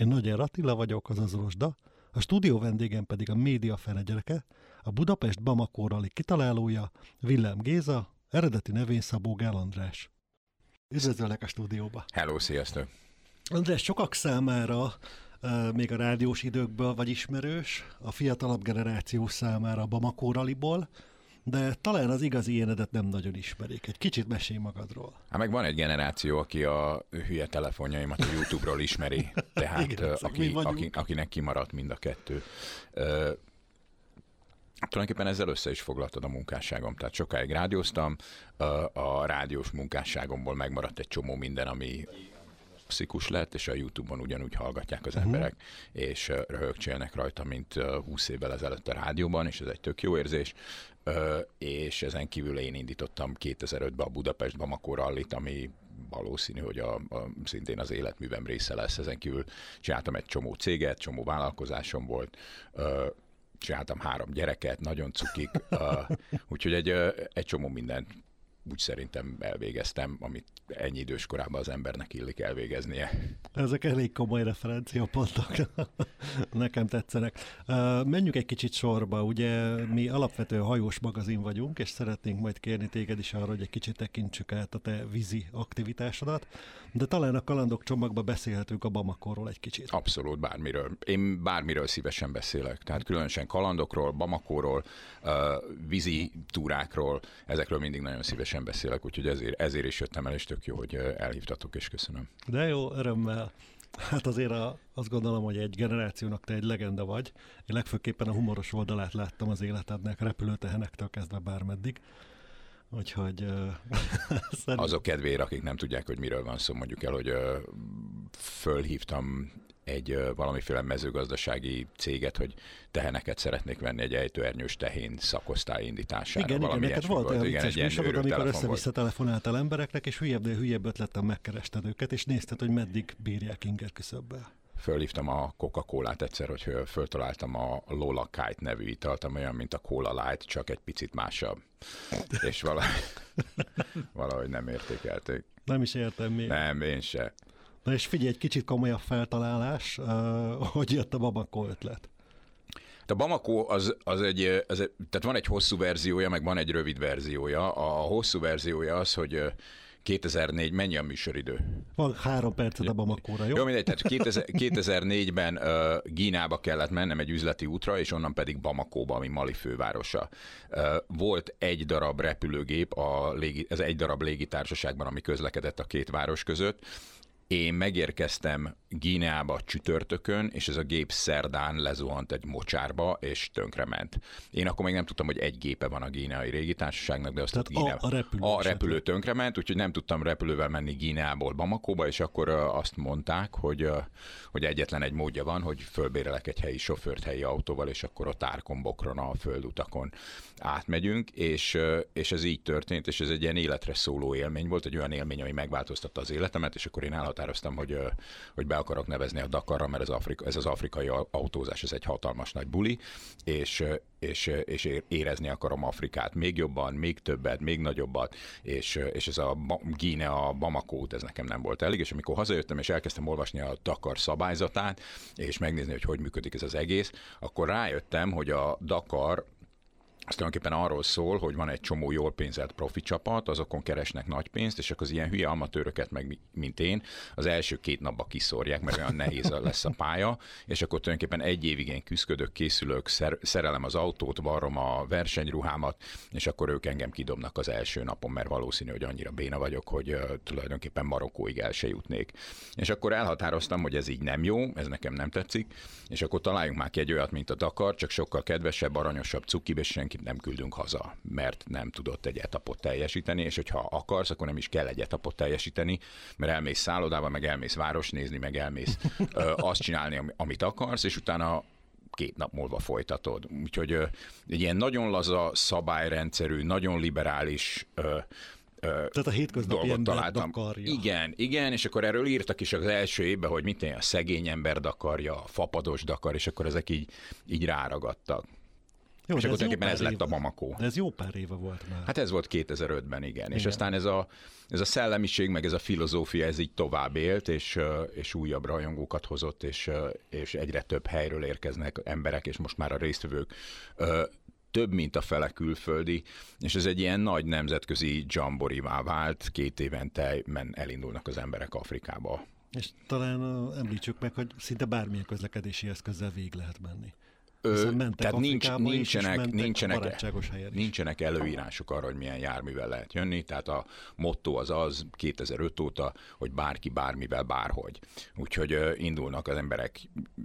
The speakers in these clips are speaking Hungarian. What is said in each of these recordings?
Én Nagy Attila vagyok, az Rosda, a stúdió vendégem pedig a média fene gyereke, a Budapest Bamako Rally kitalálója, Villám Géza, eredeti nevén Szabó Gál András. Üdvözöllek a stúdióba! Hello, sziasztok! András, sokak számára még a rádiós időkből vagy ismerős, a fiatalabb generáció számára a Bamako Rallyból, de talán az igazi énedet nem nagyon ismerik. Egy kicsit mesélj magadról. Hát meg van egy generáció, aki a hülye telefonjaimat a YouTube-ról ismeri, tehát Igen, aki, aki, akinek kimaradt mind a kettő. Uh, Tulajdonképpen ezzel össze is foglaltad a munkásságom. Tehát sokáig rádióztam, a rádiós munkásságomból megmaradt egy csomó minden, ami klasszikus lett, és a YouTube-on ugyanúgy hallgatják az uh-huh. emberek, és röhögcsélnek rajta, mint 20 évvel ezelőtt a rádióban, és ez egy tök jó érzés. És ezen kívül én indítottam 2005-ben a Budapest Bamako rallit, ami valószínű, hogy a, a, szintén az életművem része lesz. Ezen kívül csináltam egy csomó céget, csomó vállalkozásom volt, csináltam három gyereket, nagyon cukik, úgyhogy egy, egy csomó mindent úgy szerintem elvégeztem, amit ennyi idős korában az embernek illik elvégeznie. Ezek elég komoly referenciapontok. Nekem tetszenek. Menjünk egy kicsit sorba. Ugye mi alapvető hajós magazin vagyunk, és szeretnénk majd kérni téged is arra, hogy egy kicsit tekintsük át a te vízi aktivitásodat, de talán a kalandok csomagba beszélhetünk a Bamakorról egy kicsit. Abszolút, bármiről. Én bármiről szívesen beszélek. Tehát különösen kalandokról, Bamakóról, vízi túrákról, ezekről mindig nagyon szívesen beszélek, úgyhogy ezért, ezért is jöttem el, és tök jó, hogy elhívtatok, és köszönöm. De jó, örömmel. Hát azért a, azt gondolom, hogy egy generációnak te egy legenda vagy. Én legfőképpen a humoros oldalát láttam az életednek, repülőtehenektől kezdve bármeddig. Úgyhogy... Uh, szerint... Azok kedvére, akik nem tudják, hogy miről van szó, mondjuk el, hogy uh, fölhívtam egy valamiféle mezőgazdasági céget, hogy teheneket szeretnék venni egy ejtőernyős tehén szakosztály indítására. Igen, igen, neked volt olyan vicces műsorod, amikor össze-vissza telefonáltál embereknek, és hülyebb, de hülyebb ötletem megkerested őket, és nézted, hogy meddig bírják inger küszöbbel fölhívtam a Coca-Colát egyszer, hogy föltaláltam a Lola Kite nevű italt, ami olyan, mint a Cola Light, csak egy picit másabb. És valahogy, valahogy nem értékelték. Nem is értem mi. Nem, én se. Na és figyelj, egy kicsit komolyabb feltalálás, uh, hogy jött a Bamako ötlet? A Bamako az, az egy, az egy, tehát van egy hosszú verziója, meg van egy rövid verziója. A hosszú verziója az, hogy 2004, mennyi a műsoridő? Van három percet a Bamakóra, jó? Jó, mindegy, tehát 2004-ben uh, Gínába kellett mennem egy üzleti útra, és onnan pedig Bamakóba, ami Mali fővárosa. Uh, volt egy darab repülőgép, a légi, ez egy darab légitársaságban, ami közlekedett a két város között, én megérkeztem Gíneába csütörtökön, és ez a gép szerdán lezuhant egy mocsárba, és tönkrement. Én akkor még nem tudtam, hogy egy gépe van a gíneai régitársaságnak, de azt Tehát Gíne... a, a, repülő, a repülő tönkrement, úgyhogy nem tudtam repülővel menni Gíneából Bamakóba, és akkor azt mondták, hogy, hogy egyetlen egy módja van, hogy fölbérelek egy helyi sofőrt helyi autóval, és akkor a tárkombokron, a földutakon átmegyünk, és, és ez így történt, és ez egy ilyen életre szóló élmény volt, egy olyan élmény, ami megváltoztatta az életemet, és akkor én elhatároztam, hogy, hogy be akarok nevezni a Dakarra, mert ez, Afrika, ez az afrikai autózás, ez egy hatalmas nagy buli, és, és, és érezni akarom Afrikát. Még jobban, még többet, még nagyobbat, és, és ez a a Bamako ez nekem nem volt elég, és amikor hazajöttem, és elkezdtem olvasni a Dakar szabályzatát, és megnézni, hogy hogy működik ez az egész, akkor rájöttem, hogy a Dakar az tulajdonképpen arról szól, hogy van egy csomó jól pénzelt profi csapat, azokon keresnek nagy pénzt, és akkor az ilyen hülye amatőröket, meg mint én, az első két napba kiszórják, mert olyan nehéz lesz a pálya, és akkor tulajdonképpen egy évig én küzdök, készülök, szer- szerelem az autót, varrom a versenyruhámat, és akkor ők engem kidobnak az első napon, mert valószínű, hogy annyira béna vagyok, hogy uh, tulajdonképpen Marokkóig el se jutnék. És akkor elhatároztam, hogy ez így nem jó, ez nekem nem tetszik, és akkor találjunk már ki egy olyat, mint a Dakar, csak sokkal kedvesebb, aranyosabb, cukibb, és senki nem küldünk haza, mert nem tudott egy etapot teljesíteni, és hogyha akarsz, akkor nem is kell egy etapot teljesíteni, mert elmész szállodába, meg elmész város nézni, meg elmész ö, azt csinálni, amit akarsz, és utána két nap múlva folytatod. Úgyhogy ö, egy ilyen nagyon laza, szabályrendszerű, nagyon liberális ö, tehát a hétköznapi ember találtam. Dakarja. Igen, igen, és akkor erről írtak is az első évben, hogy mit a szegény ember dakarja, a fapados dakar, és akkor ezek így, így ráragadtak. Jó, és akkor tulajdonképpen ez lett a Bamako. De ez jó pár éve volt már. Hát ez volt 2005-ben, igen. igen. És aztán ez a, ez a szellemiség, meg ez a filozófia, ez így tovább élt, és, és újabb rajongókat hozott, és, és egyre több helyről érkeznek emberek, és most már a résztvevők több, mint a fele külföldi, és ez egy ilyen nagy nemzetközi jamborivá vált, két évente men elindulnak az emberek Afrikába. És talán említsük meg, hogy szinte bármilyen közlekedési eszközzel végig lehet menni. Ö, tehát nincs, nincsenek, nincsenek, nincsenek előírások arra, hogy milyen járművel lehet jönni, tehát a motto az az 2005 óta, hogy bárki bármivel bárhogy. Úgyhogy ö, indulnak az emberek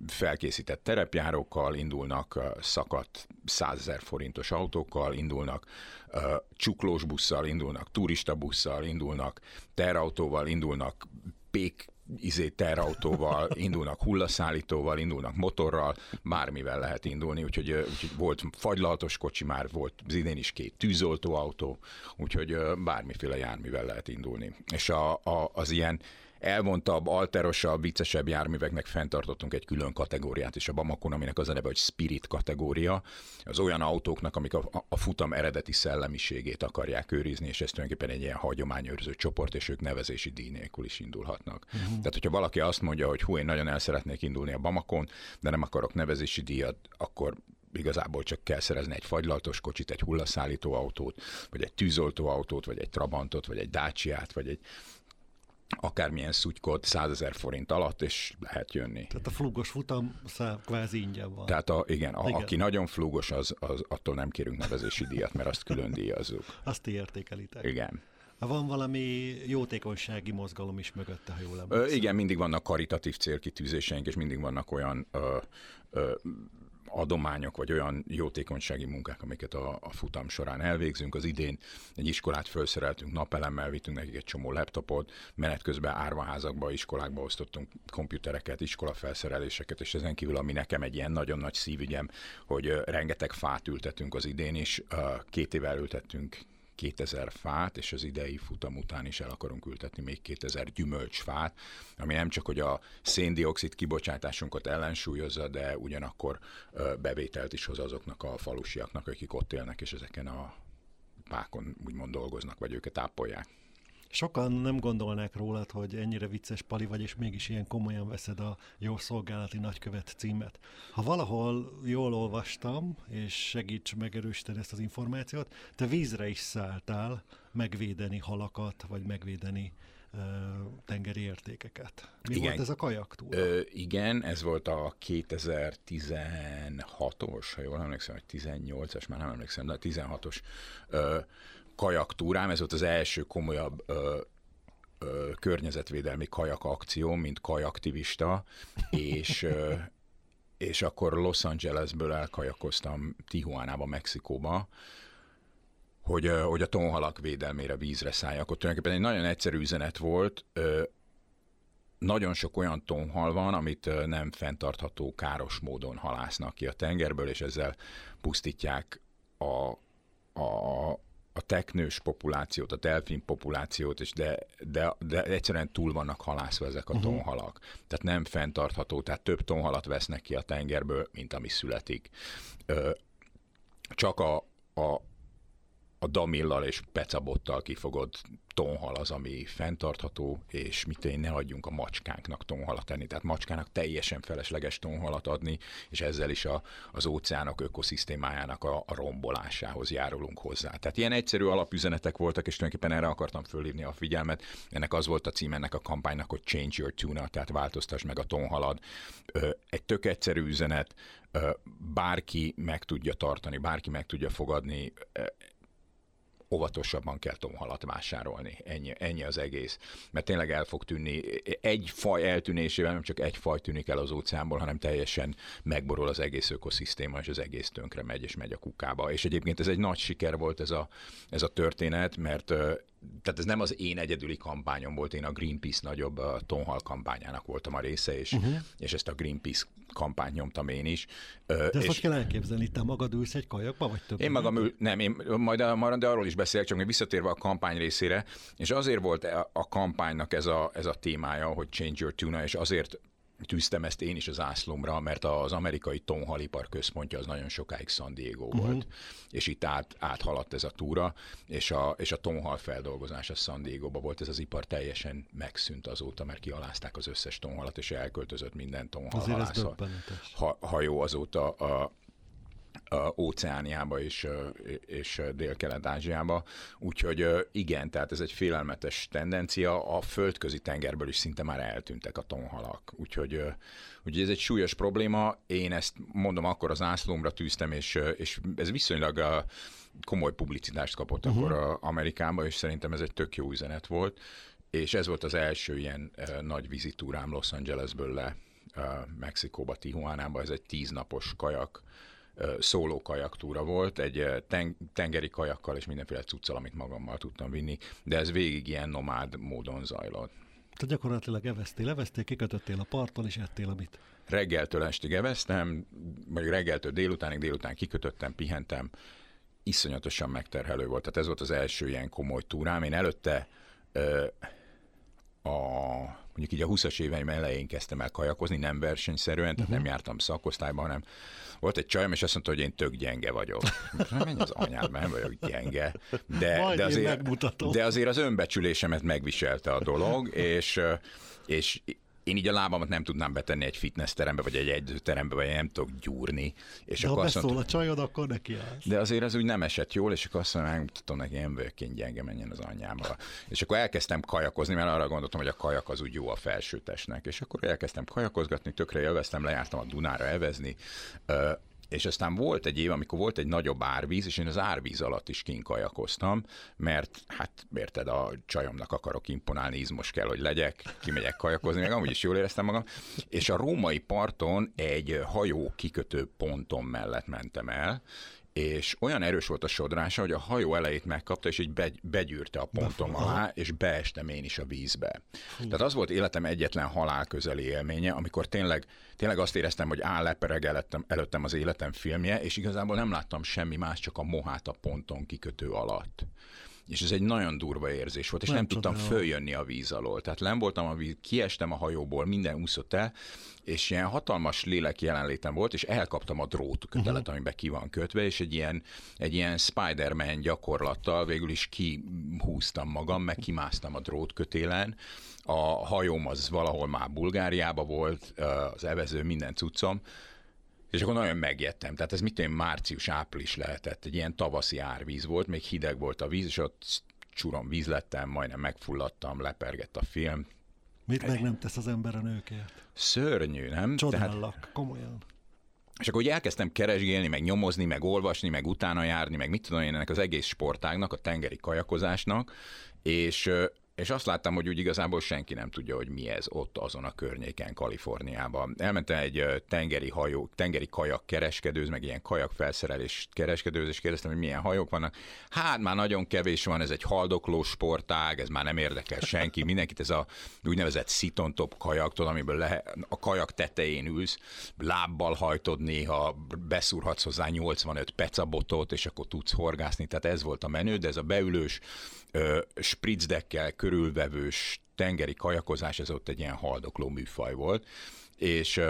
felkészített terepjárókkal, indulnak ö, szakadt 100 ezer forintos autókkal, indulnak ö, csuklós busszal, indulnak turista busszal, indulnak terautóval, indulnak pék izé terautóval, indulnak hullaszállítóval, indulnak motorral, bármivel lehet indulni, úgyhogy, úgyhogy volt fagylaltos kocsi, már volt az idén is két tűzoltóautó, úgyhogy bármiféle jármivel lehet indulni. És a, a, az ilyen elvontabb, alterosabb, viccesebb járműveknek fenntartottunk egy külön kategóriát is a Bamakon, aminek az a neve, hogy Spirit kategória. Az olyan autóknak, amik a, a futam eredeti szellemiségét akarják őrizni, és ez tulajdonképpen egy ilyen hagyományőrző csoport, és ők nevezési díj nélkül is indulhatnak. Uh-huh. Tehát, hogyha valaki azt mondja, hogy hú, én nagyon el szeretnék indulni a Bamakon, de nem akarok nevezési díjat, akkor igazából csak kell szerezni egy fagylaltos kocsit, egy hullaszállító autót, vagy egy tűzoltóautót, vagy egy Trabantot, vagy egy Dacia-t, vagy egy akármilyen szutykot 100 ezer forint alatt, és lehet jönni. Tehát a flugos futam kvázi ingyen van. Tehát a, igen, a, igen, aki nagyon flugos, az, az, attól nem kérünk nevezési díjat, mert azt külön díjazzuk. Azt ti értékelitek. Igen. Van valami jótékonysági mozgalom is mögötte, ha jól emlékszem. Igen, mindig vannak karitatív célkitűzéseink, és mindig vannak olyan ö, ö, adományok, vagy olyan jótékonysági munkák, amiket a, a futam során elvégzünk. Az idén egy iskolát felszereltünk napelemmel, vittünk nekik egy csomó laptopot, menet közben árvaházakba, iskolákba osztottunk komputereket, iskolafelszereléseket, és ezen kívül, ami nekem egy ilyen nagyon nagy szívügyem, hogy rengeteg fát ültetünk az idén is. Két éve ültettünk 2000 fát, és az idei futam után is el akarunk ültetni még 2000 gyümölcsfát, ami nem csak, hogy a széndiokszid kibocsátásunkat ellensúlyozza, de ugyanakkor bevételt is hoz azoknak a falusiaknak, akik ott élnek, és ezeken a pákon úgymond dolgoznak, vagy őket ápolják. Sokan nem gondolnák rólad, hogy ennyire vicces pali vagy, és mégis ilyen komolyan veszed a jó szolgálati nagykövet címet. Ha valahol jól olvastam, és segíts megerősíteni ezt az információt, te vízre is szálltál megvédeni halakat, vagy megvédeni tengeri értékeket. Mi igen. volt ez a kajaktúra? Ö, igen, ez volt a 2016-os, ha jól emlékszem, vagy 18-as, már nem emlékszem, de a 16-os ö, kajaktúrám, ez volt az első komolyabb ö, ö, környezetvédelmi kajak akció, mint kajaktivista, és ö, és akkor Los Angelesből elkajakoztam Tijuánába, Mexikóba, hogy, hogy a tonhalak védelmére vízre szálljak. Ott tulajdonképpen egy nagyon egyszerű üzenet volt, nagyon sok olyan tonhal van, amit nem fenntartható, káros módon halásznak ki a tengerből, és ezzel pusztítják a, a, a teknős populációt, a delfin populációt, és de, de, de egyszerűen túl vannak halászva ezek a uh-huh. tonhalak. Tehát nem fenntartható, tehát több tonhalat vesznek ki a tengerből, mint ami születik. Ö, csak a, a, a damillal és pecabottal kifogott tonhal az, ami fenntartható, és mit én ne adjunk a macskánknak tonhalat enni. Tehát macskának teljesen felesleges tonhalat adni, és ezzel is a, az óceánok ökoszisztémájának a, a rombolásához járulunk hozzá. Tehát ilyen egyszerű alapüzenetek voltak, és tulajdonképpen erre akartam fölhívni a figyelmet. Ennek az volt a cím ennek a kampánynak, hogy Change Your Tuna, tehát változtass meg a tonhalad. Egy tök egyszerű üzenet, bárki meg tudja tartani, bárki meg tudja fogadni óvatosabban kell tonhalat vásárolni. Ennyi, ennyi az egész. Mert tényleg el fog tűnni, egy faj eltűnésével nem csak egy faj tűnik el az óceánból, hanem teljesen megborul az egész ökoszisztéma, és az egész tönkre megy, és megy a kukába. És egyébként ez egy nagy siker volt ez a, ez a történet, mert tehát ez nem az én egyedüli kampányom volt, én a Greenpeace nagyobb a tonhal kampányának voltam a része, és, uh-huh. és ezt a Greenpeace kampányt nyomtam én is. De ezt és hogy kell elképzelni? Te magad ülsz egy kajakba, vagy több? Én magam ül, nem, én majd, majd de arról is beszélek, csak még visszatérve a kampány részére, és azért volt a, a kampánynak ez a, ez a témája, hogy Change Your Tuna, és azért tűztem ezt én is az ászlomra, mert az amerikai tonhalipar központja az nagyon sokáig San Diego uh-huh. volt, és itt át, áthaladt ez a túra, és a, és a tonhal feldolgozás a San Diego-ba volt, ez az ipar teljesen megszűnt azóta, mert kialázták az összes tonhalat, és elköltözött minden tonhal ha, hajó azóta a, óceániába és, és Dél-Kelet-Ázsiába. Úgyhogy igen, tehát ez egy félelmetes tendencia. A földközi tengerből is szinte már eltűntek a tonhalak. Úgyhogy, úgyhogy ez egy súlyos probléma. Én ezt mondom, akkor az ászlómra tűztem, és, és ez viszonylag komoly publicitást kapott uh-huh. akkor Amerikában, és szerintem ez egy tök jó üzenet volt. És ez volt az első ilyen nagy vizitúrám Los Angelesből le Mexikóba, Tijuánába. Ez egy tíznapos kajak szóló kajaktúra volt, egy ten- tengeri kajakkal és mindenféle cuccal, amit magammal tudtam vinni, de ez végig ilyen nomád módon zajlott. Tehát gyakorlatilag eveztél, eveztél, kikötöttél a parton, és ettél amit? Reggeltől estig eveztem, vagy reggeltől délutánig, délután kikötöttem, pihentem, iszonyatosan megterhelő volt. Tehát ez volt az első ilyen komoly túrám. Én előtte ö, a mondjuk így a 20-as éveim elején kezdtem el kajakozni, nem versenyszerűen, tehát uh-huh. nem jártam szakosztályban, hanem volt egy csajom, és azt mondta, hogy én tök gyenge vagyok. Menj az anyád, nem vagyok gyenge. De, de, azért, de azért az önbecsülésemet megviselte a dolog, és, és én így a lábamat nem tudnám betenni egy fitness terembe, vagy egy edzőterembe, vagy nem tudok gyúrni. És de akkor ha beszól mondta, a csajod, akkor neki állsz. De azért az úgy nem esett jól, és akkor azt mondom, megmutatom neki, én vagyok én gyenge, menjen az anyámba. És akkor elkezdtem kajakozni, mert arra gondoltam, hogy a kajak az úgy jó a felsőtesnek. És akkor elkezdtem kajakozgatni, tökre élveztem, lejártam a Dunára evezni. És aztán volt egy év, amikor volt egy nagyobb árvíz, és én az árvíz alatt is kinkajakoztam, mert hát érted, a csajomnak akarok imponálni, izmos kell, hogy legyek, kimegyek kajakozni, meg amúgy is jól éreztem magam. És a római parton egy hajó kikötő ponton mellett mentem el, és olyan erős volt a sodrása, hogy a hajó elejét megkapta, és így begyűrte a pontom alá, és beestem én is a vízbe. Fú. Tehát az volt életem egyetlen halálközeli élménye, amikor tényleg, tényleg azt éreztem, hogy áll lepereg előttem, előttem az életem filmje, és igazából nem láttam semmi más, csak a mohát a ponton kikötő alatt és ez egy nagyon durva érzés volt, és nem, nem tudtam följönni a víz alól. Tehát nem voltam a víz, kiestem a hajóból, minden úszott el, és ilyen hatalmas lélek jelenlétem volt, és elkaptam a drót kötelet, uh-huh. amiben ki van kötve, és egy ilyen, egy ilyen Spider-Man gyakorlattal végül is kihúztam magam, meg kimásztam a drót kötélen. A hajóm az valahol már Bulgáriába volt, az evező, minden cuccom, és akkor nagyon megjettem. Tehát ez mit én március-április lehetett, egy ilyen tavaszi árvíz volt, még hideg volt a víz, és ott csurom víz lettem, majdnem megfulladtam, lepergett a film. Mit meg nem tesz az ember a nőkért? Szörnyű, nem? Csodállak, Tehát... komolyan. És akkor ugye elkezdtem keresgélni, meg nyomozni, meg olvasni, meg utána járni, meg mit tudom én ennek az egész sportágnak, a tengeri kajakozásnak, és és azt láttam, hogy úgy igazából senki nem tudja, hogy mi ez ott azon a környéken, Kaliforniában. Elmentem egy tengeri hajó, tengeri kajak kereskedőz, meg ilyen kajak felszerelés kereskedőz, és kérdeztem, hogy milyen hajók vannak. Hát már nagyon kevés van, ez egy haldokló sportág, ez már nem érdekel senki. Mindenkit ez a úgynevezett top kajak, tudod, amiből lehet, a kajak tetején ülsz, lábbal hajtod néha, beszúrhatsz hozzá 85 pecabotot, és akkor tudsz horgászni. Tehát ez volt a menő, de ez a beülős, spritzdekkel körülvevős tengeri kajakozás, ez ott egy ilyen haldokló műfaj volt, és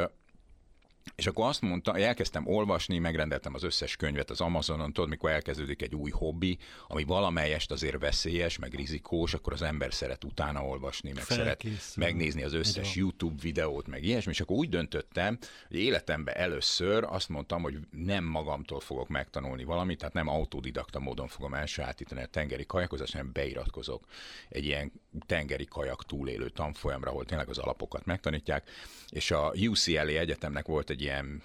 és akkor azt mondta, elkezdtem olvasni, megrendeltem az összes könyvet az Amazonon, tudod, mikor elkezdődik egy új hobbi, ami valamelyest azért veszélyes, meg rizikós, akkor az ember szeret utána olvasni, meg Felkészül. szeret megnézni az összes Igen. YouTube videót, meg ilyesmi, és akkor úgy döntöttem, hogy életemben először azt mondtam, hogy nem magamtól fogok megtanulni valamit, tehát nem autodidakta módon fogom elsajátítani a tengeri kajakozást, hanem beiratkozok egy ilyen tengeri kajak túlélő tanfolyamra, ahol tényleg az alapokat megtanítják, és a UCLA egyetemnek volt egy ilyen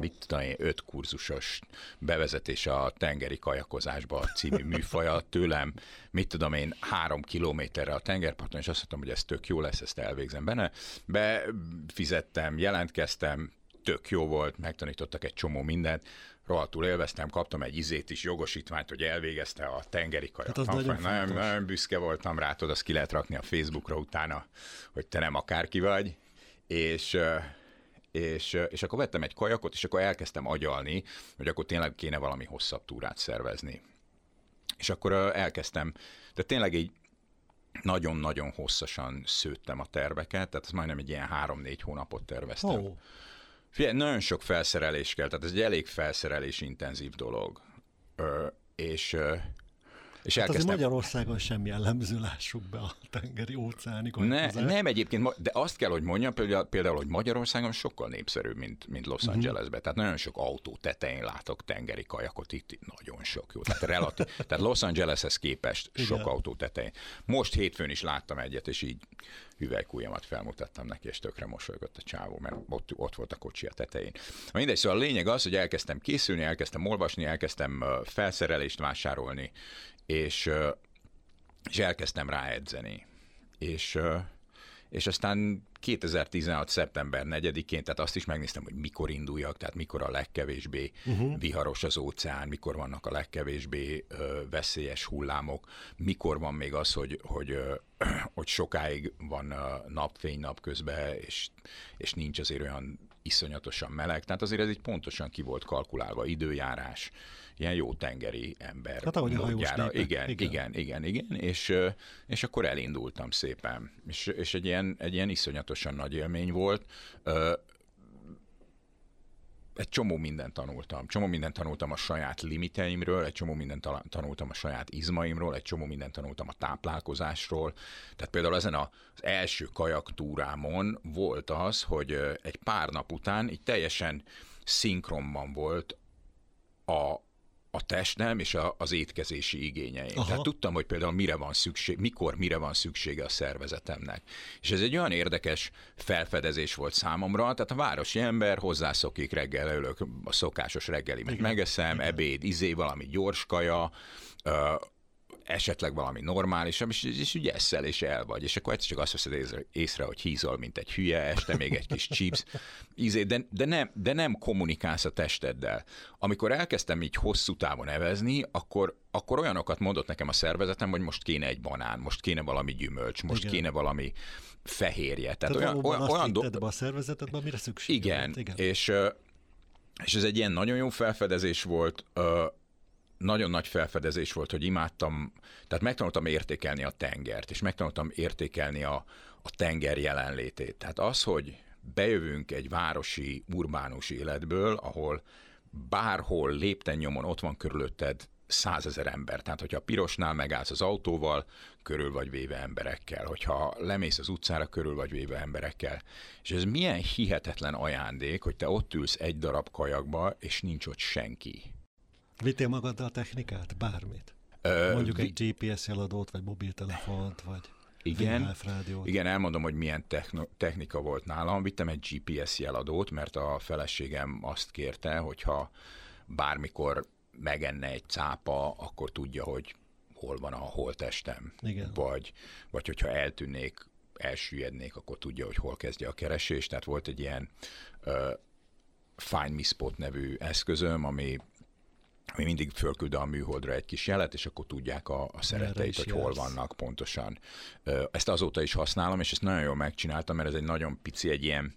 mit tudom én, öt kurzusos bevezetés a tengeri kajakozásba című műfaja tőlem, mit tudom én, három kilométerre a tengerparton, és azt mondtam, hogy ez tök jó lesz, ezt elvégzem benne. Befizettem, jelentkeztem, tök jó volt, megtanítottak egy csomó mindent, rohadtul élveztem, kaptam egy izét is, jogosítványt, hogy elvégezte a tengeri kajak. Hát nagyon, nagyon, nagyon büszke voltam rá, tudod, azt ki lehet rakni a Facebookra utána, hogy te nem akárki vagy, és és, és akkor vettem egy kajakot, és akkor elkezdtem agyalni, hogy akkor tényleg kéne valami hosszabb túrát szervezni. És akkor elkezdtem, de tényleg így nagyon-nagyon hosszasan szőttem a terveket, tehát ez majdnem egy ilyen három-négy hónapot terveztem. Ó, Figyelj, nagyon sok felszerelés kell, tehát ez egy elég felszerelés intenzív dolog. Ö, és, ö, és hát azért elkezdtem... Magyarországon sem jellemző, lássuk be a tengeri óceáni Ne, kajakozást. nem egyébként, de azt kell, hogy mondjam, például, például hogy Magyarországon sokkal népszerűbb, mint, mint Los Mhm. Angelesben. Tehát nagyon sok autó tetején látok tengeri kajakot, itt, nagyon sok. Jó. Tehát, relatív, tehát Los Angeleshez képest sok Igen. autó tetején. Most hétfőn is láttam egyet, és így hüvelykújamat felmutattam neki, és tökre mosolygott a csávó, mert ott, ott volt a kocsi a tetején. Mindegy, szóval a lényeg az, hogy elkezdtem készülni, elkezdtem olvasni, elkezdtem felszerelést vásárolni, és, és elkezdtem ráedzeni. És, ö, és aztán 2016. szeptember 4-én, tehát azt is megnéztem, hogy mikor induljak, tehát mikor a legkevésbé uh-huh. viharos az óceán, mikor vannak a legkevésbé ö, veszélyes hullámok, mikor van még az, hogy, hogy, ö, hogy sokáig van ö, napfény napközben, és, és nincs azért olyan iszonyatosan meleg. Tehát azért ez így pontosan ki volt kalkulálva, időjárás, ilyen jó tengeri ember. Hát ahogy a hajós. Igen, Igen. igen, igen, igen, és, és akkor elindultam szépen. És, és egy, ilyen, egy ilyen iszonyatosan nagy élmény volt. Egy csomó mindent tanultam. Csomó mindent tanultam a saját limiteimről, egy csomó mindent tanultam a saját izmaimról, egy csomó mindent tanultam a táplálkozásról. Tehát például ezen az első kajaktúrámon volt az, hogy egy pár nap után így teljesen szinkronban volt a, a testem és a, az étkezési igényeim. Aha. Tehát tudtam, hogy például mire van szükség, mikor, mire van szüksége a szervezetemnek. És ez egy olyan érdekes felfedezés volt számomra, tehát a városi ember hozzászokik, reggel leülök, a szokásos reggelimet megeszem, Igen. ebéd, izé, valami gyors kaja, esetleg valami normálisabb, és, és úgy eszel, és el vagy. És akkor egyszer csak azt veszed észre, hogy hízol, mint egy hülye, este még egy kis chips, ízé, de, de, nem, de nem kommunikálsz a testeddel. Amikor elkezdtem így hosszú távon evezni, akkor, akkor olyanokat mondott nekem a szervezetem, hogy most kéne egy banán, most kéne valami gyümölcs, most Igen. kéne valami fehérje. Tehát, Tehát olyan, olyan, olyan do- be a szervezetedbe, amire szükség igen, volt. Igen. És, és ez egy ilyen nagyon jó felfedezés volt, nagyon nagy felfedezés volt, hogy imádtam, tehát megtanultam értékelni a tengert, és megtanultam értékelni a, a tenger jelenlétét. Tehát az, hogy bejövünk egy városi, urbánus életből, ahol bárhol lépten nyomon ott van körülötted százezer ember. Tehát, hogyha a pirosnál megállsz az autóval, körül vagy véve emberekkel. Hogyha lemész az utcára, körül vagy véve emberekkel. És ez milyen hihetetlen ajándék, hogy te ott ülsz egy darab kajakba, és nincs ott senki. Vittél magaddal a technikát? Bármit? Ö, Mondjuk vi- egy GPS jeladót, vagy mobiltelefont, vagy Igen. Igen, elmondom, hogy milyen techno- technika volt nálam. Vittem egy GPS jeladót, mert a feleségem azt kérte, hogyha bármikor megenne egy cápa, akkor tudja, hogy hol van a holtestem. Igen. Vagy, vagy hogyha eltűnnék, elsüllyednék, akkor tudja, hogy hol kezdje a keresés. Tehát volt egy ilyen uh, Find Me Spot nevű eszközöm, ami ami mindig fölküld a műholdra egy kis jelet, és akkor tudják a, a szereteit, hogy hol vannak pontosan. Ezt azóta is használom, és ezt nagyon jól megcsináltam, mert ez egy nagyon pici, egy ilyen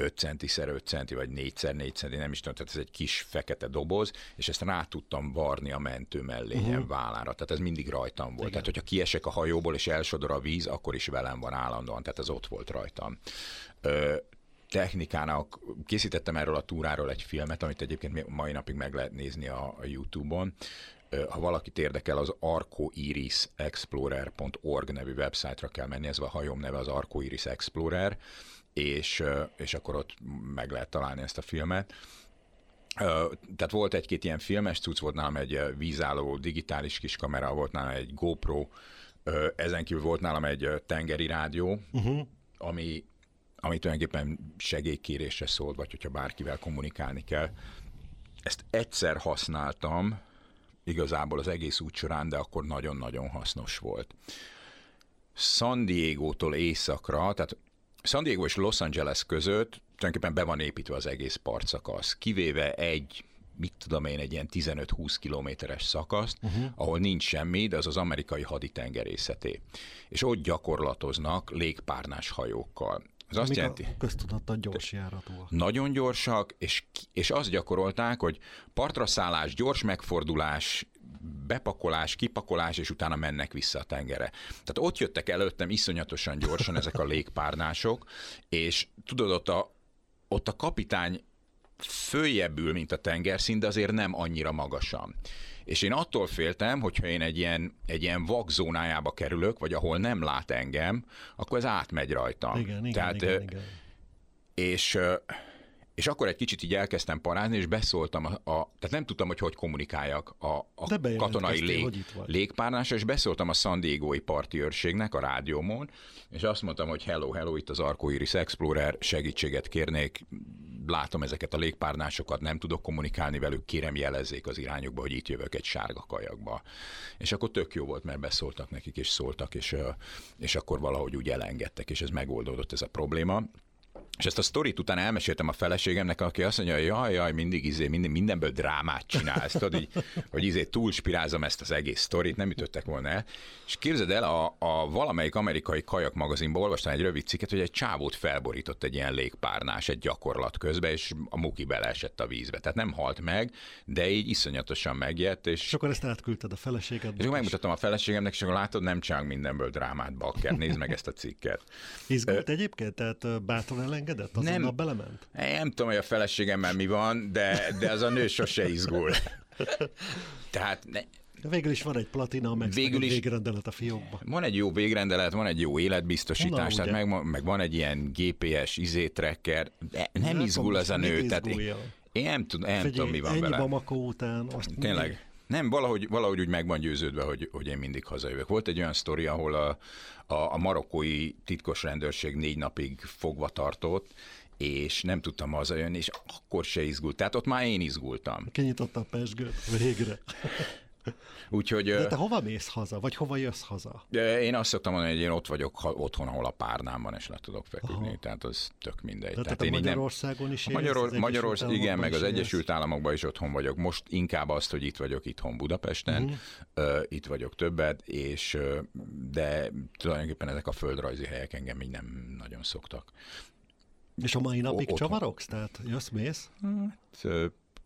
5 centiszer 5 centi, vagy 4 4 centi, nem is tudom, tehát ez egy kis fekete doboz, és ezt rá tudtam varni a mentő mellé, uh-huh. vállára, tehát ez mindig rajtam volt. Igen. Tehát, hogyha kiesek a hajóból, és elsodor a víz, akkor is velem van állandóan, tehát ez ott volt rajtam. Ö, technikának, készítettem erről a túráról egy filmet, amit egyébként mai napig meg lehet nézni a, a YouTube-on. Ha valakit érdekel, az arcoirisexplorer.org nevű websájtra kell menni, ez a hajóm neve az Arcoiris Explorer, és, és akkor ott meg lehet találni ezt a filmet. Tehát volt egy-két ilyen filmes cucc, volt nálam egy vízálló digitális kis kamera, volt nálam egy GoPro, ezen kívül volt nálam egy tengeri rádió, uh-huh. ami, ami tulajdonképpen segélykérésre szólt, vagy hogyha bárkivel kommunikálni kell. Ezt egyszer használtam, igazából az egész út során, de akkor nagyon-nagyon hasznos volt. San Diego-tól északra, tehát San Diego és Los Angeles között tulajdonképpen be van építve az egész partszakasz, kivéve egy mit tudom én, egy ilyen 15-20 kilométeres szakaszt, uh-huh. ahol nincs semmi, de az az amerikai haditengerészeté. És ott gyakorlatoznak légpárnás hajókkal. Ez azt jelenti, a köztudattan gyors járatúak. nagyon gyorsak, és, és azt gyakorolták, hogy partra szállás, gyors megfordulás, bepakolás, kipakolás, és utána mennek vissza a tengerre. Tehát ott jöttek előttem iszonyatosan gyorsan ezek a légpárnások, és tudod, ott a, ott a kapitány följebb ül, mint a tengerszint, de azért nem annyira magasan. És én attól féltem, hogyha én egy ilyen, egy ilyen vakzónájába kerülök, vagy ahol nem lát engem, akkor ez átmegy rajtam. Igen, igen, Tehát, igen, igen. És, és akkor egy kicsit így elkezdtem parázni, és beszóltam, a, a, tehát nem tudtam, hogy hogy kommunikáljak a, a katonai lég, légpárnásra, és beszóltam a San Diego-i parti őrségnek a rádiómon, és azt mondtam, hogy hello, hello, itt az Arcoiris Explorer, segítséget kérnék, látom ezeket a légpárnásokat, nem tudok kommunikálni velük, kérem jelezzék az irányukba, hogy itt jövök egy sárga kajakba. És akkor tök jó volt, mert beszóltak nekik, és szóltak, és, és akkor valahogy úgy elengedtek, és ez megoldódott ez a probléma. És ezt a sztorit után elmeséltem a feleségemnek, aki azt mondja, hogy jaj, jaj, mindig izé, minden, mindenből drámát csinálsz, tudod, így, hogy izé túlspirázom ezt az egész sztorit, nem ütöttek volna el. És képzeld el, a, a valamelyik amerikai kajak magazinban olvastam egy rövid cikket, hogy egy csávót felborított egy ilyen légpárnás egy gyakorlat közben, és a muki beleesett a vízbe. Tehát nem halt meg, de így iszonyatosan megjött. És, és akkor ezt átküldted a feleségednek. És akkor megmutattam a feleségemnek, és akkor látod, nem csinálunk mindenből drámát, bakker, nézd meg ezt a cikket. Izgult egyébként? Tehát bátran elengedett? Azonnal nem, belement? Nem tudom, hogy a feleségemmel mi van, de, de az a nő sose izgul. Tehát ne, végül is van egy platina, meg végül is végrendelet a fiókban. Van egy jó végrendelet, van egy jó életbiztosítás, Na, tehát meg, meg van egy ilyen GPS izé tracker, de nem ne izgul az a nő. Tehát én, én nem, tud, nem Figyelj, tudom, mi van ennyi vele. Bamako után. Azt Tényleg. Nem, valahogy, valahogy úgy meg van győződve, hogy, hogy én mindig hazajövök. Volt egy olyan sztori, ahol a, a, a marokkói titkos rendőrség négy napig fogva tartott, és nem tudtam hazajönni, és akkor se izgult. Tehát ott már én izgultam. Kinyitotta a pesgőt, végre. Úgyhogy, De te hova mész haza, vagy hova jössz haza? Én azt szoktam mondani, hogy én ott vagyok otthon, ahol a párnám van, és le tudok feküdni, Aha. tehát az tök mindegy. De tehát, én Magyarországon nem... is Magyaror... Magyarország, igen, meg az Egyesült Államokban is otthon vagyok. Most inkább azt, hogy itt vagyok itthon Budapesten, uh-huh. uh, itt vagyok többet, és de tulajdonképpen ezek a földrajzi helyek engem így nem nagyon szoktak. És a mai napig o- csavarogsz? Tehát jössz, mész? Hát,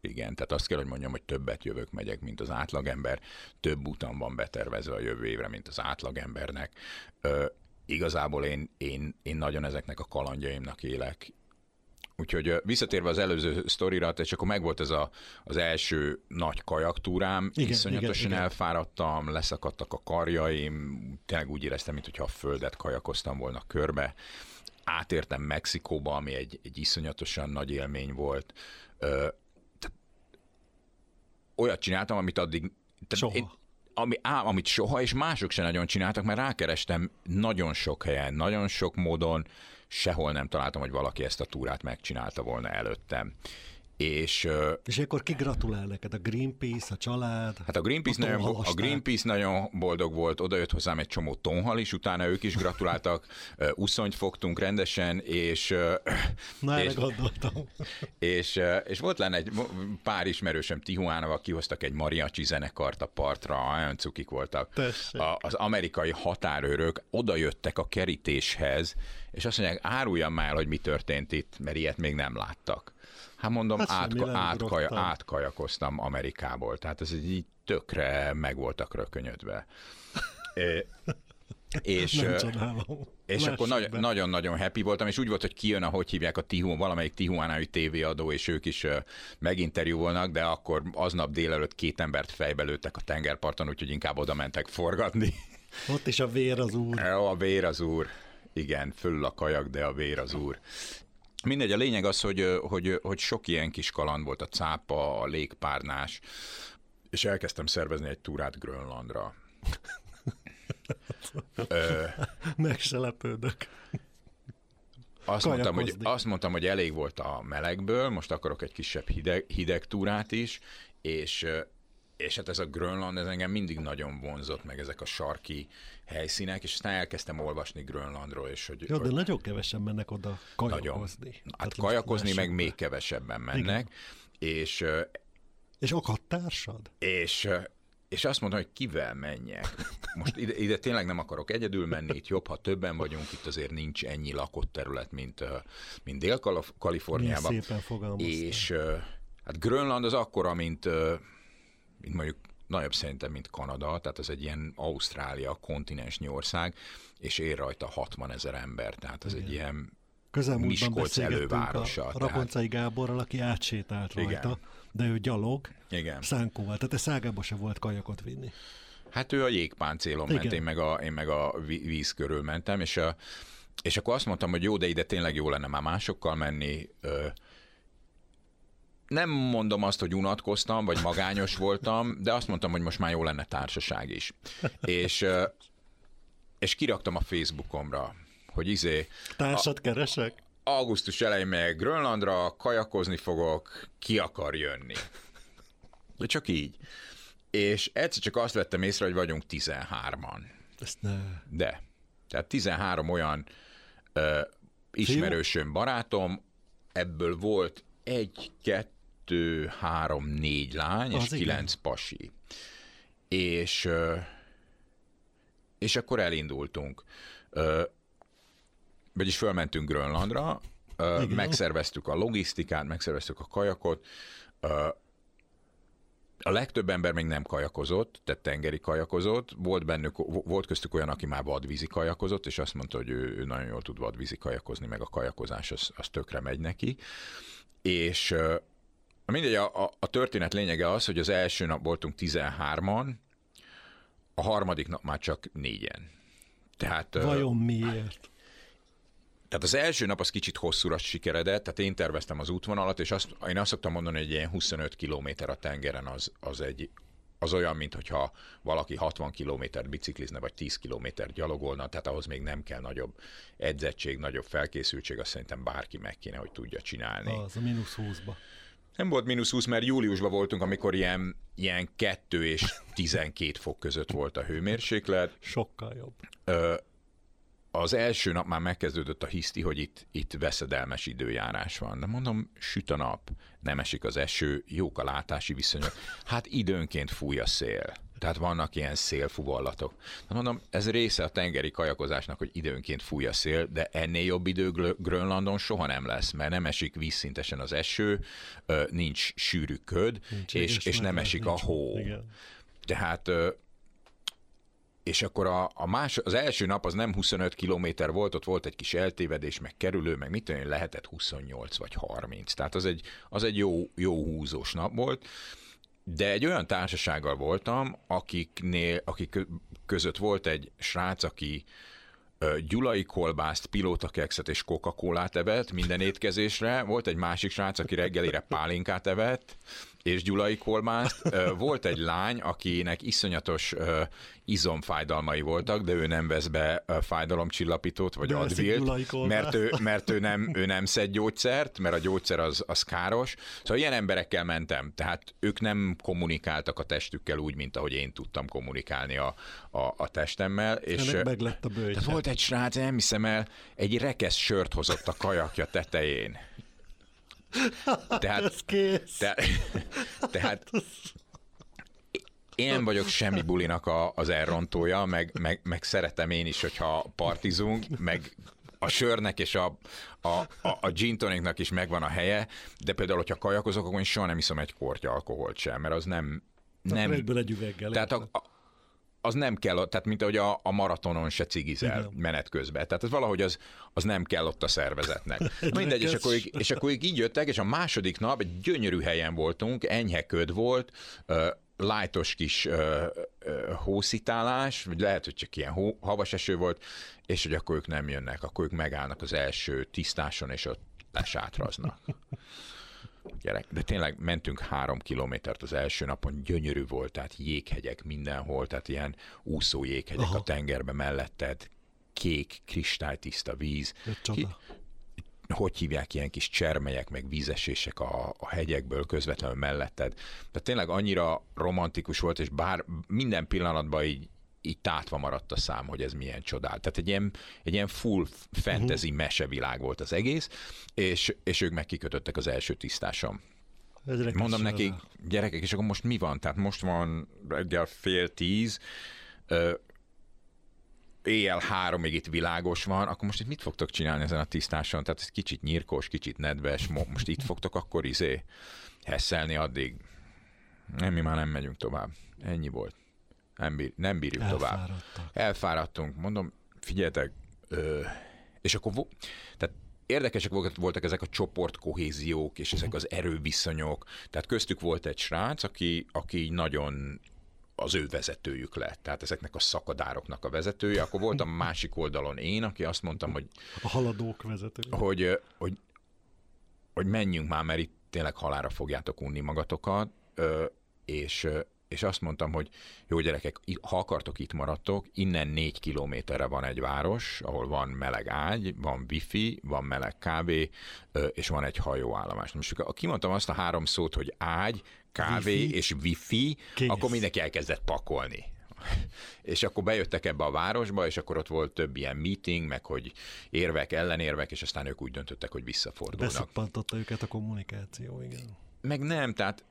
igen, tehát azt kell, hogy mondjam, hogy többet jövök, megyek, mint az átlagember. Több utam van betervezve a jövő évre, mint az átlagembernek. Ö, igazából én, én, én nagyon ezeknek a kalandjaimnak élek. Úgyhogy visszatérve az előző sztorira, és akkor megvolt ez a, az első nagy kajaktúrám, igen, iszonyatosan igen, elfáradtam, leszakadtak a karjaim, tényleg úgy éreztem, mintha a földet kajakoztam volna körbe. Átértem Mexikóba, ami egy, egy iszonyatosan nagy élmény volt olyat csináltam, amit addig... Soha. Én, ami, á, amit soha, és mások se nagyon csináltak, mert rákerestem nagyon sok helyen, nagyon sok módon, sehol nem találtam, hogy valaki ezt a túrát megcsinálta volna előttem. És, és akkor ki gratulál neked? A Greenpeace, a család? Hát a Greenpeace, a nagyon, a Greenpeace nagyon boldog volt, oda jött hozzám egy csomó tonhal is, utána ők is gratuláltak, uszonyt fogtunk rendesen, és... Na, és, gondoltam. És, és volt lenne egy pár ismerősöm Tijuánával, kihoztak egy mariachi zenekart a partra, olyan cukik voltak. A, az amerikai határőrök oda jöttek a kerítéshez, és azt mondják, áruljam már, hogy mi történt itt, mert ilyet még nem láttak. Hát mondom, hát átka, átkaja, átkajakoztam Amerikából, tehát ez így tökre meg voltak rökönyödve. é, és, és akkor nagy, nagyon-nagyon happy voltam, és úgy volt, hogy kijön, ahogy hívják a Tihu, valamelyik Tihuánai tévéadó, és ők is meginterjúvolnak, de akkor aznap délelőtt két embert fejbe lőttek a tengerparton, úgyhogy inkább oda mentek forgatni. Ott is a vér az úr. A vér az úr. Igen, föl a kajak, de a vér az úr. Mindegy, a lényeg az, hogy, hogy, hogy sok ilyen kis kaland volt, a cápa, a légpárnás, és elkezdtem szervezni egy túrát Grönlandra. Meg se lepődök. Azt mondtam, hogy, azt mondtam, hogy elég volt a melegből, most akarok egy kisebb hideg, hideg túrát is, és és hát ez a Grönland, ez engem mindig nagyon vonzott, meg ezek a sarki helyszínek, és aztán elkezdtem olvasni Grönlandról, és hogy... Jó, de hogy, nagyon kevesen mennek oda kajakozni. Nagyon. Hát kajakozni meg még kevesebben mennek, Igen. és... És akadt társad? És, és azt mondom, hogy kivel menjek. Most ide, ide tényleg nem akarok egyedül menni, itt jobb, ha többen vagyunk, itt azért nincs ennyi lakott terület, mint, mint Dél-Kaliforniában. Szépen És hát Grönland az akkora, mint mint mondjuk nagyobb szerintem, mint Kanada, tehát ez egy ilyen Ausztrália, kontinensnyi ország, és ér rajta 60 ezer ember, tehát ez Igen. egy ilyen Közelmúltban Miskolc elővárosa. A, a Rakoncai tehát... Gáborral, aki átsétált rajta, Igen. de ő gyalog, Igen. szánkóval, tehát ez szágába se volt kajakot vinni. Hát ő a jégpáncélon ment, én meg, a, én meg a víz körül mentem, és, a, és akkor azt mondtam, hogy jó, de ide tényleg jó lenne már másokkal menni. Nem mondom azt, hogy unatkoztam, vagy magányos voltam, de azt mondtam, hogy most már jó lenne társaság is. És, és kiraktam a Facebookomra, hogy izé... Társat keresek? Augusztus elején meg Grönlandra, kajakozni fogok, ki akar jönni. De csak így. És egyszer csak azt vettem észre, hogy vagyunk 13-an. Ezt ne. De. Tehát 13 olyan ö, ismerősöm, barátom, ebből volt egy, kettő, három, négy lány, Az és igen. kilenc pasi. És, és akkor elindultunk. Vagyis fölmentünk Grönlandra, ö, megszerveztük a logisztikát, megszerveztük a kajakot, a legtöbb ember még nem kajakozott, tehát tengeri kajakozott. Volt bennük, volt köztük olyan, aki már vadvízi kajakozott, és azt mondta, hogy ő, ő nagyon jól tud vadvízi kajakozni, meg a kajakozás az, az tökre megy neki. És mindegy, a, a, a történet lényege az, hogy az első nap voltunk 13-an, a harmadik nap már csak négyen. Tehát, Vajon miért? Tehát az első nap az kicsit hosszúra sikeredett, tehát én terveztem az útvonalat, és azt, én azt szoktam mondani, hogy ilyen 25 km a tengeren az, az egy, az olyan, mint hogyha valaki 60 kilométert biciklizne, vagy 10 kilométer gyalogolna, tehát ahhoz még nem kell nagyobb edzettség, nagyobb felkészültség, azt szerintem bárki meg kéne, hogy tudja csinálni. Az a mínusz 20-ba. Nem volt mínusz 20, mert júliusban voltunk, amikor ilyen, ilyen 2 és 12 fok között volt a hőmérséklet. Sokkal jobb. Ö, az első nap már megkezdődött a hiszti, hogy itt, itt veszedelmes időjárás van. De mondom, süt a nap, nem esik az eső, jók a látási viszonyok. Hát időnként fúj a szél. Tehát vannak ilyen szélfuvallatok. De mondom, ez része a tengeri kajakozásnak, hogy időnként fúj a szél, de ennél jobb idő Grönlandon soha nem lesz, mert nem esik vízszintesen az eső, nincs sűrű köd, nincs és, és nem esik nincs, a hó. Igen. Tehát és akkor a, a más, az első nap az nem 25 kilométer volt, ott volt egy kis eltévedés, meg kerülő, meg mit tudom lehetett 28 vagy 30. Tehát az egy, az egy jó, jó húzós nap volt. De egy olyan társasággal voltam, akiknél, akik között volt egy srác, aki gyulai kolbászt, pilótakekszet és coca evett minden étkezésre. Volt egy másik srác, aki reggelire pálinkát evett, és gyulai kolbászt. Volt egy lány, akinek iszonyatos izomfájdalmai voltak, de ő nem vesz be fájdalomcsillapítót, vagy advilt, mert ő, mert ő nem, ő nem szed gyógyszert, mert a gyógyszer az, az káros. Szóval ilyen emberekkel mentem, tehát ők nem kommunikáltak a testükkel úgy, mint ahogy én tudtam kommunikálni a, a, a testemmel. És meg lett a tehát volt egy srác, nem hiszem el, egy rekesz sört hozott a kajakja tetején. Tehát, Ez kész. Te, tehát én vagyok semmi bulinak a, az elrontója, meg, meg, meg szeretem én is, hogyha partizunk, meg a sörnek és a, a, a, a gin tonicnak is megvan a helye, de például, hogyha kajakozok, akkor én soha nem iszom egy kortya alkoholt sem, mert az nem... nem egy üveggel. Tehát a, a, az nem kell, tehát mint ahogy a, a maratonon se cigizel Igen. menet közben. Tehát ez valahogy az, az nem kell ott a szervezetnek. Mindegy, és akkor, és akkor így jöttek, és a második nap egy gyönyörű helyen voltunk, enyhe köd volt, lájtos kis uh, uh, hószitálás, vagy lehet, hogy csak ilyen hó, havas eső volt, és hogy akkor ők nem jönnek, akkor ők megállnak az első tisztáson, és ott lesátraznak gyerek. De tényleg mentünk három kilométert az első napon, gyönyörű volt, tehát jéghegyek mindenhol, tehát ilyen úszó jéghegyek Aha. a tengerbe melletted, kék, kristálytiszta víz. Ki, hogy hívják ilyen kis csermelyek, meg vízesések a, a hegyekből közvetlenül melletted. Tehát tényleg annyira romantikus volt, és bár minden pillanatban így így tátva maradt a szám, hogy ez milyen csodál. Tehát egy ilyen, egy ilyen full fantasy uh-huh. mesevilág volt az egész, és, és ők meg kikötöttek az első tisztásom. Mondom nekik, gyerekek, és akkor most mi van? Tehát most van reggel fél tíz, ö, éjjel háromig itt világos van, akkor most itt mit fogtok csinálni ezen a tisztáson? Tehát ez kicsit nyírkos, kicsit nedves, most itt fogtok akkor izé hesszelni addig. Nem, mi már nem megyünk tovább. Ennyi volt. Nem, bír, nem bírjuk tovább. Elfáradtunk. Mondom, figyeljetek, ö, és akkor, vo- tehát érdekesek voltak ezek a csoportkohéziók, és ezek az erőviszonyok. Tehát köztük volt egy srác, aki, aki nagyon az ő vezetőjük lett, tehát ezeknek a szakadároknak a vezetője. Akkor voltam másik oldalon én, aki azt mondtam, hogy... A haladók vezető. Hogy, hogy, hogy menjünk már, mert itt tényleg halára fogjátok unni magatokat, és, és azt mondtam, hogy jó gyerekek, ha akartok, itt maradtok, innen négy kilométerre van egy város, ahol van meleg ágy, van wifi, van meleg kávé, és van egy hajóállomás. Most kimondtam azt a három szót, hogy ágy, kávé wifi? és wifi, Kész. akkor mindenki elkezdett pakolni. és akkor bejöttek ebbe a városba, és akkor ott volt több ilyen meeting, meg hogy érvek, ellenérvek, és aztán ők úgy döntöttek, hogy visszafordulnak. Beszippantotta őket a kommunikáció, igen. Meg nem, tehát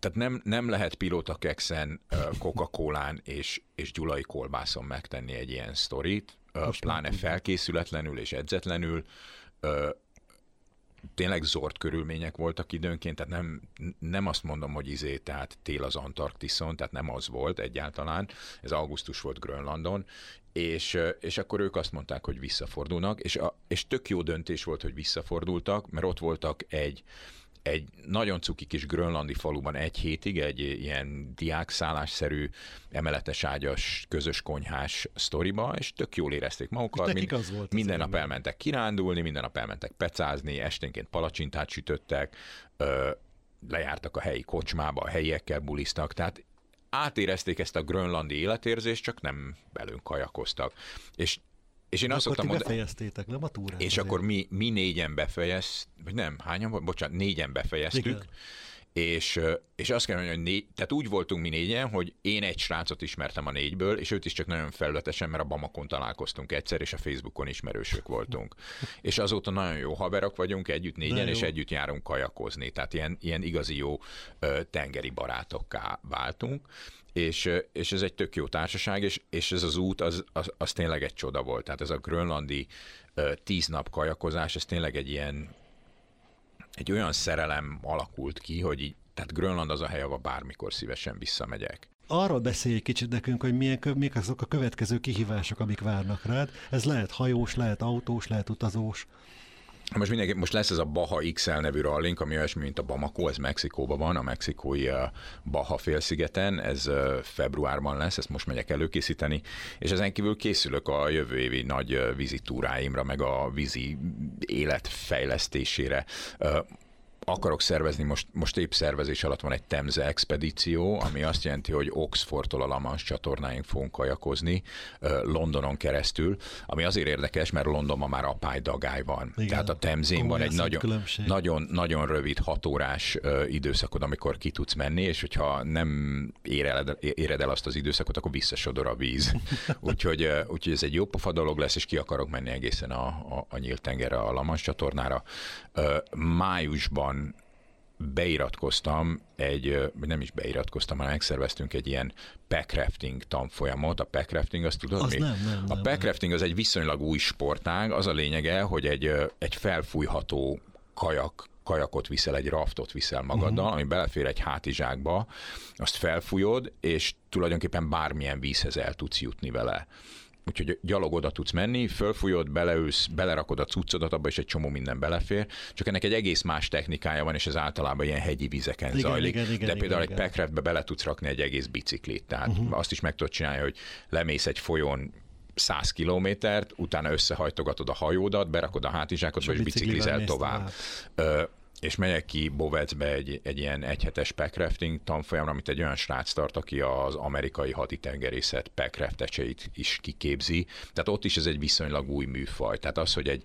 tehát nem, nem lehet pilóta kekszen, Coca-Colán és, és gyulai kolbászon megtenni egy ilyen sztorit, Most pláne felkészületlenül és edzetlenül. Tényleg zord körülmények voltak időnként, tehát nem, nem azt mondom, hogy izé, tehát tél az Antarktiszon, tehát nem az volt egyáltalán, ez augusztus volt Grönlandon, és, és akkor ők azt mondták, hogy visszafordulnak, és, a, és tök jó döntés volt, hogy visszafordultak, mert ott voltak egy, egy nagyon cuki kis grönlandi faluban egy hétig, egy ilyen diákszállásszerű, emeletes ágyas, közös konyhás sztoriba, és tök jól érezték magukat. Mind, az volt minden nap elmentek kirándulni, minden nap elmentek pecázni, esténként palacsintát sütöttek, ö, lejártak a helyi kocsmába, a helyiekkel bulisztak, tehát átérezték ezt a grönlandi életérzést, csak nem belünk kajakoztak. És és én azt szoktam mondani... befejeztétek, nem a túrát. És azért. akkor mi, mi négyen befejez, vagy nem, hányan, bocsánat, négyen befejeztük, Igen. és, és azt kell mondani, hogy négy, tehát úgy voltunk mi négyen, hogy én egy srácot ismertem a négyből, és őt is csak nagyon felületesen, mert a Bamakon találkoztunk egyszer, és a Facebookon ismerősök voltunk. és azóta nagyon jó haverok vagyunk, együtt négyen, és együtt járunk kajakozni, tehát ilyen, ilyen igazi jó tengeri barátokká váltunk és, és ez egy tök jó társaság, és, és ez az út, az, az, az tényleg egy csoda volt. Tehát ez a grönlandi tíz nap kajakozás, ez tényleg egy ilyen, egy olyan szerelem alakult ki, hogy így, tehát Grönland az a hely, ahol bármikor szívesen visszamegyek. Arról beszélj egy kicsit nekünk, hogy milyen, mik azok a következő kihívások, amik várnak rád. Ez lehet hajós, lehet autós, lehet utazós. Most, mindenki, most lesz ez a Baha XL nevű rallink, ami olyasmi, mint a Bamako, ez Mexikóban van, a mexikói Baha félszigeten, ez februárban lesz, ezt most megyek előkészíteni, és ezen kívül készülök a jövő évi nagy uh, vízitúráimra, meg a vízi élet fejlesztésére akarok szervezni, most, most épp szervezés alatt van egy Temze expedíció, ami azt jelenti, hogy Oxfordtól a Lamans csatornáink fogunk kajakozni Londonon keresztül, ami azért érdekes, mert Londonban már apály dagály van. Igen. Tehát a Temzén van egy nagyon, nagyon, nagyon rövid hatórás időszakod, amikor ki tudsz menni, és hogyha nem éred, éred el azt az időszakot, akkor visszasodor a víz. úgyhogy, úgyhogy ez egy jó pofa dolog lesz, és ki akarok menni egészen a, a, a nyílt tengerre, a Lamans csatornára. Májusban beiratkoztam egy, nem is beiratkoztam, hanem megszerveztünk egy ilyen packrafting tanfolyamot. A packrafting, azt tudod az mi? Nem, nem, a packrafting az egy viszonylag új sportág, az a lényege, hogy egy, egy felfújható kajak kajakot viszel, egy raftot viszel magaddal, uh-huh. ami belefér egy hátizsákba, azt felfújod, és tulajdonképpen bármilyen vízhez el tudsz jutni vele úgyhogy gyalog oda tudsz menni, fölfújod, beleülsz, belerakod a cuccodat, abba és egy csomó minden belefér, csak ennek egy egész más technikája van, és ez általában ilyen hegyi vizeken igen, zajlik. Igen, igen, De például igen, egy packraftbe bele tudsz rakni egy egész biciklit, tehát uh-huh. azt is meg tudod csinálni, hogy lemész egy folyón 100 kilométert, utána összehajtogatod a hajódat, berakod a hátizsákot, és, és biciklizel tovább. Tovább és megyek ki Bovecbe egy, egy ilyen egyhetes packrafting tanfolyamra, amit egy olyan srác tart, aki az amerikai haditengerészet packrafteseit is kiképzi. Tehát ott is ez egy viszonylag új műfaj. Tehát az, hogy egy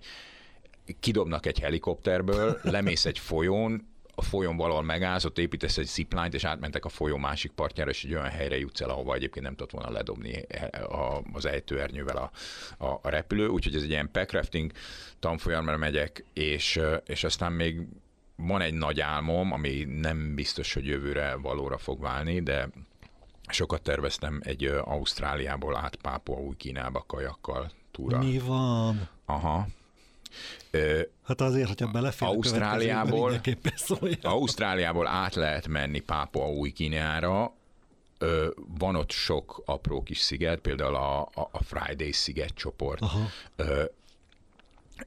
kidobnak egy helikopterből, lemész egy folyón, a folyón valahol megállsz, ott építesz egy zipline és átmentek a folyó másik partjára, és egy olyan helyre jutsz el, ahova egyébként nem tudott volna ledobni az ejtőernyővel a, a, a repülő. Úgyhogy ez egy ilyen packrafting tanfolyamra megyek, és, és aztán még van egy nagy álmom, ami nem biztos, hogy jövőre valóra fog válni, de sokat terveztem egy Ausztráliából át Pápua új Kínába kajakkal túra. Mi van? Aha. Hát azért, hogyha belefér Ausztráliából, Ausztráliából át lehet menni Pápua új Kineára, van ott sok apró kis sziget, például a, a Friday sziget csoport, Aha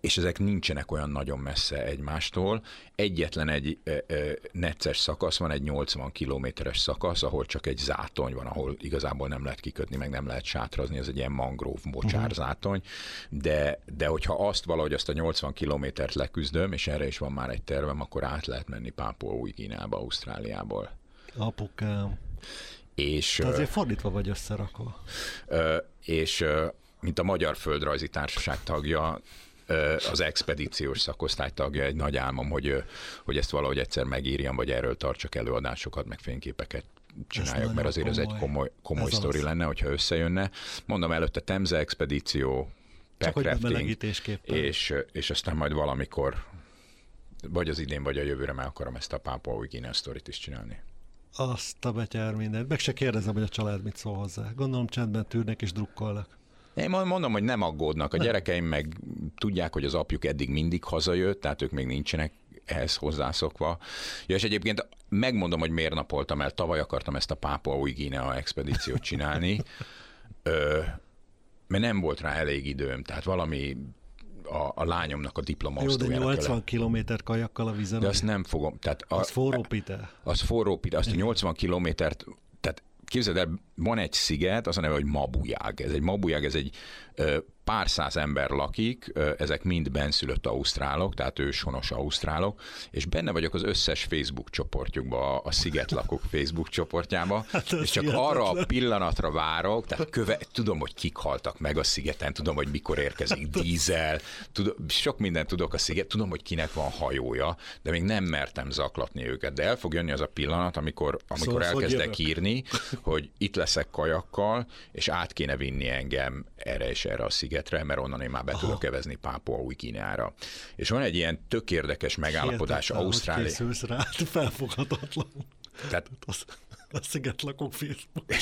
és ezek nincsenek olyan nagyon messze egymástól. Egyetlen egy e, e, necces szakasz van, egy 80 kilométeres szakasz, ahol csak egy zátony van, ahol igazából nem lehet kikötni, meg nem lehet sátrazni, ez egy ilyen mangrove mocsár zátony, de, de hogyha azt valahogy azt a 80 kilométert leküzdöm, és erre is van már egy tervem, akkor át lehet menni Pápua új Kínába, Ausztráliából. Apukám. És, Te azért fordítva vagy összerakva. És mint a Magyar Földrajzi Társaság tagja, az expedíciós szakosztály tagja, egy nagy álmom, hogy, hogy ezt valahogy egyszer megírjam, vagy erről tartsak előadásokat, meg fényképeket csináljak, mert azért komoly. ez egy komoly, komoly ez sztori az. lenne, hogyha összejönne. Mondom előtte Temze expedíció, packrafting, és, és aztán majd valamikor, vagy az idén, vagy a jövőre már akarom ezt a Pápa új sztorit is csinálni. Azt a betyár mindent. Meg se kérdezem, hogy a család mit szól hozzá. Gondolom csendben tűrnek és drukkolnak. Én mondom, hogy nem aggódnak. A gyerekeim meg tudják, hogy az apjuk eddig mindig hazajött, tehát ők még nincsenek ehhez hozzászokva. Ja, és egyébként megmondom, hogy miért napoltam el. Tavaly akartam ezt a Pápa új Guinea expedíciót csinálni, ö, mert nem volt rá elég időm. Tehát valami a, a lányomnak a diplomaosztójára. Jó, de 80 kilométer kajakkal a vízen. De azt nem fogom. Tehát a, az forró pite. Az forró pite. Azt a 80 kilométert, képzeld el, van egy sziget, az a neve, hogy Mabujág. Ez egy Mabujág, ez egy pár száz ember lakik, ezek mind benszülött ausztrálok, tehát őshonos ausztrálok, és benne vagyok az összes Facebook csoportjukba, a Szigetlakók Facebook csoportjába, hát és csak hihetetlen. arra a pillanatra várok, tehát köve, tudom, hogy kik haltak meg a szigeten, tudom, hogy mikor érkezik hát dízel, tudom, sok mindent tudok a sziget, tudom, hogy kinek van hajója, de még nem mertem zaklatni őket, de el fog jönni az a pillanat, amikor, amikor szóval elkezdek írni, hogy itt leszek kajakkal, és át kéne vinni engem erre és erre a szigetre, mert onnan én már be tudok evezni Pápua új Kínára. És van egy ilyen tök érdekes megállapodás Ausztrália. Hogy készülsz rá, felfoghatatlan. Tehát, az, a szigetlakók Facebook.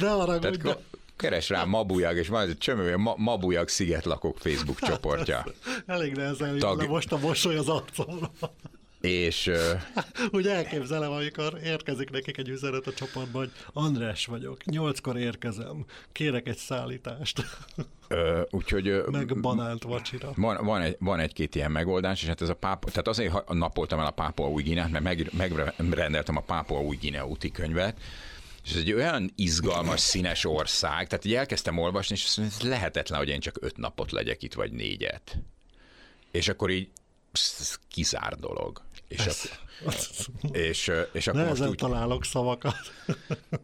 Ne haragudj, Tehát, keres rá Mabujag, és van ez egy csömő, Ma- Mabujag szigetlakók Facebook csoportja. Elég nehezen Tag... most a mosoly az arcomra. És... Úgy elképzelem, amikor érkezik nekik egy üzenet a csoportban, hogy András vagyok, nyolckor érkezem, kérek egy szállítást. Ö, úgyhogy... Meg banált vacsira. Van, van, egy, van egy-két ilyen megoldás, és hát ez a pápa, tehát azért napoltam el a Pápua új Guineát, mert meg, megrendeltem a Pápua új Guinea úti könyvet, és ez egy olyan izgalmas, színes ország, tehát így elkezdtem olvasni, és azt mondom, ez lehetetlen, hogy én csak öt napot legyek itt, vagy négyet. És akkor így kizár dolog. És, a, és, és akkor most úgy, találok szavakat.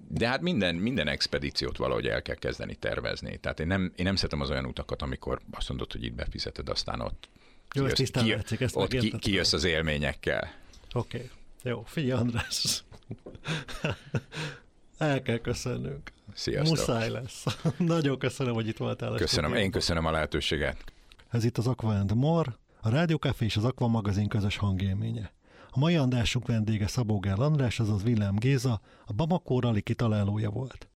De hát minden, minden expedíciót valahogy el kell kezdeni tervezni. Tehát én nem, én nem szeretem az olyan utakat, amikor azt mondod, hogy itt befizeted, aztán ott jó, kijössz, ki, látszik, ezt ott ki, kijössz az élményekkel. Oké, okay. jó, figyelj András. El kell köszönnünk. Sziasztok. Muszáj lesz. Nagyon köszönöm, hogy itt voltál. Köszönöm, én köszönöm a lehetőséget. Ez itt az Aqua More, a Rádiókafé és az Aqua magazin közös hangélménye. A mai adásunk vendége Szabó Gál András, azaz Villám Géza, a Bamako Rally kitalálója volt.